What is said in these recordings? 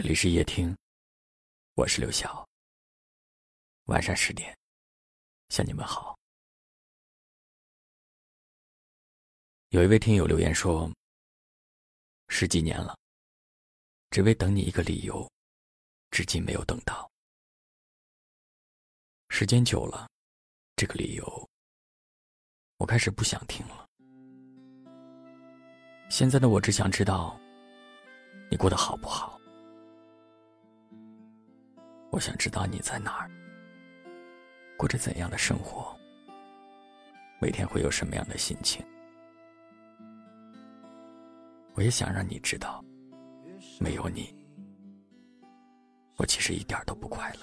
这里是夜听，我是刘晓。晚上十点，向你们好。有一位听友留言说：“十几年了，只为等你一个理由，至今没有等到。时间久了，这个理由，我开始不想听了。现在的我只想知道，你过得好不好。”我想知道你在哪儿，过着怎样的生活，每天会有什么样的心情。我也想让你知道，没有你，我其实一点都不快乐。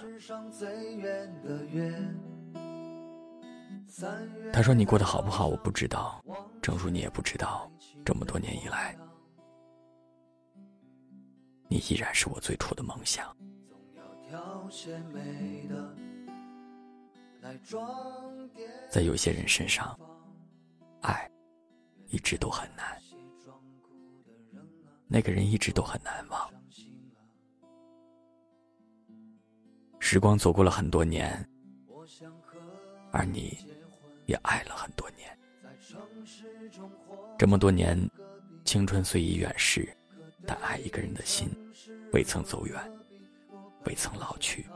他说你过得好不好，我不知道，正如你也不知道，这么多年以来，你依然是我最初的梦想。在有些人身上，爱一直都很难，那个人一直都很难忘。时光走过了很多年，而你也爱了很多年。这么多年，青春虽已远逝，但爱一个人的心未曾走远。未曾老去，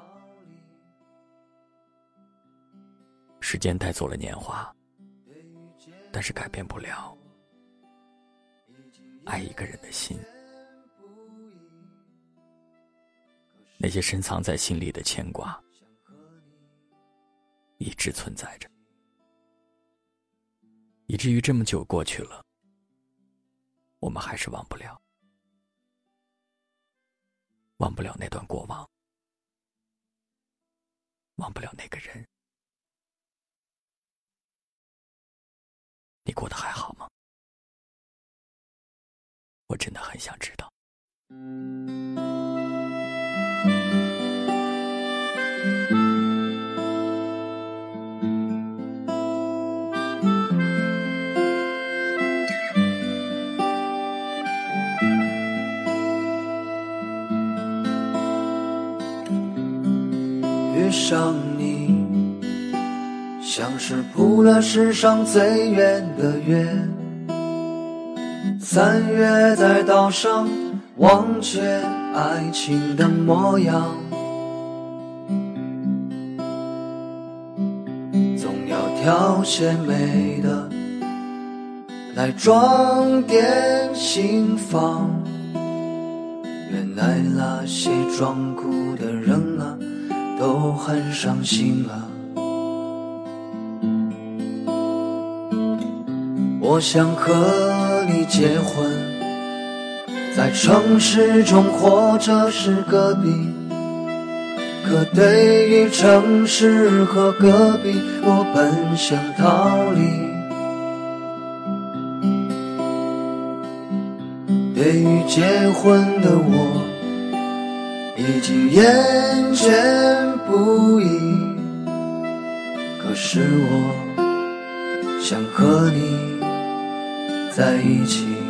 时间带走了年华，但是改变不了爱一个人的心。那些深藏在心里的牵挂，一直存在着，以至于这么久过去了，我们还是忘不了，忘不了那段过往。忘不了那个人，你过得还好吗？我真的很想知道。上你，像是铺了世上最远的月。三月在岛上忘却爱情的模样，总要挑些美的来装点心房。原来那些装酷的人。都很伤心啊！我想和你结婚，在城市中或者是隔壁。可对于城市和隔壁，我本想逃离。对于结婚的我。已经厌倦不已，可是我想和你在一起。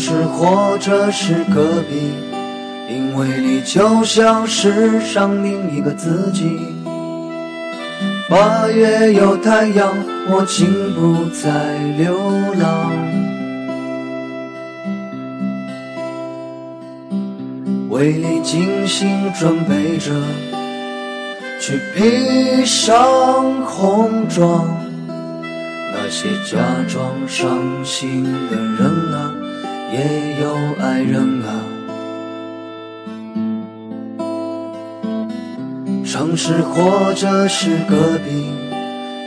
是或者是隔壁，因为你就像世上另一个自己。八月有太阳，我竟不再流浪。为你精心准备着，去披上红妆。那些假装伤心的人啊。也有爱人啊，城市或者是隔壁，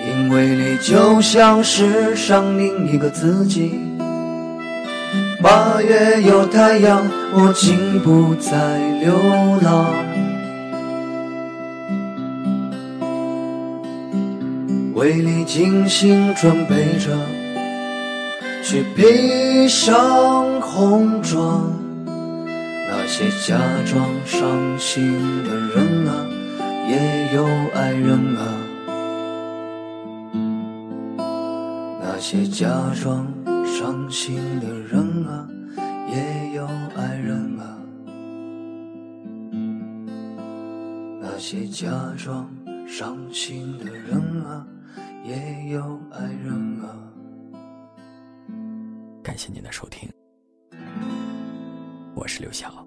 因为你就像世上另一个自己。八月有太阳，我竟不再流浪。为你精心准备着，去披上红妆。那些假装伤心的人啊，也有爱人啊。那些假装伤心的人啊，也有爱人啊。那些假装伤心的人啊，也有爱人啊。感谢您的收听，我是刘晓。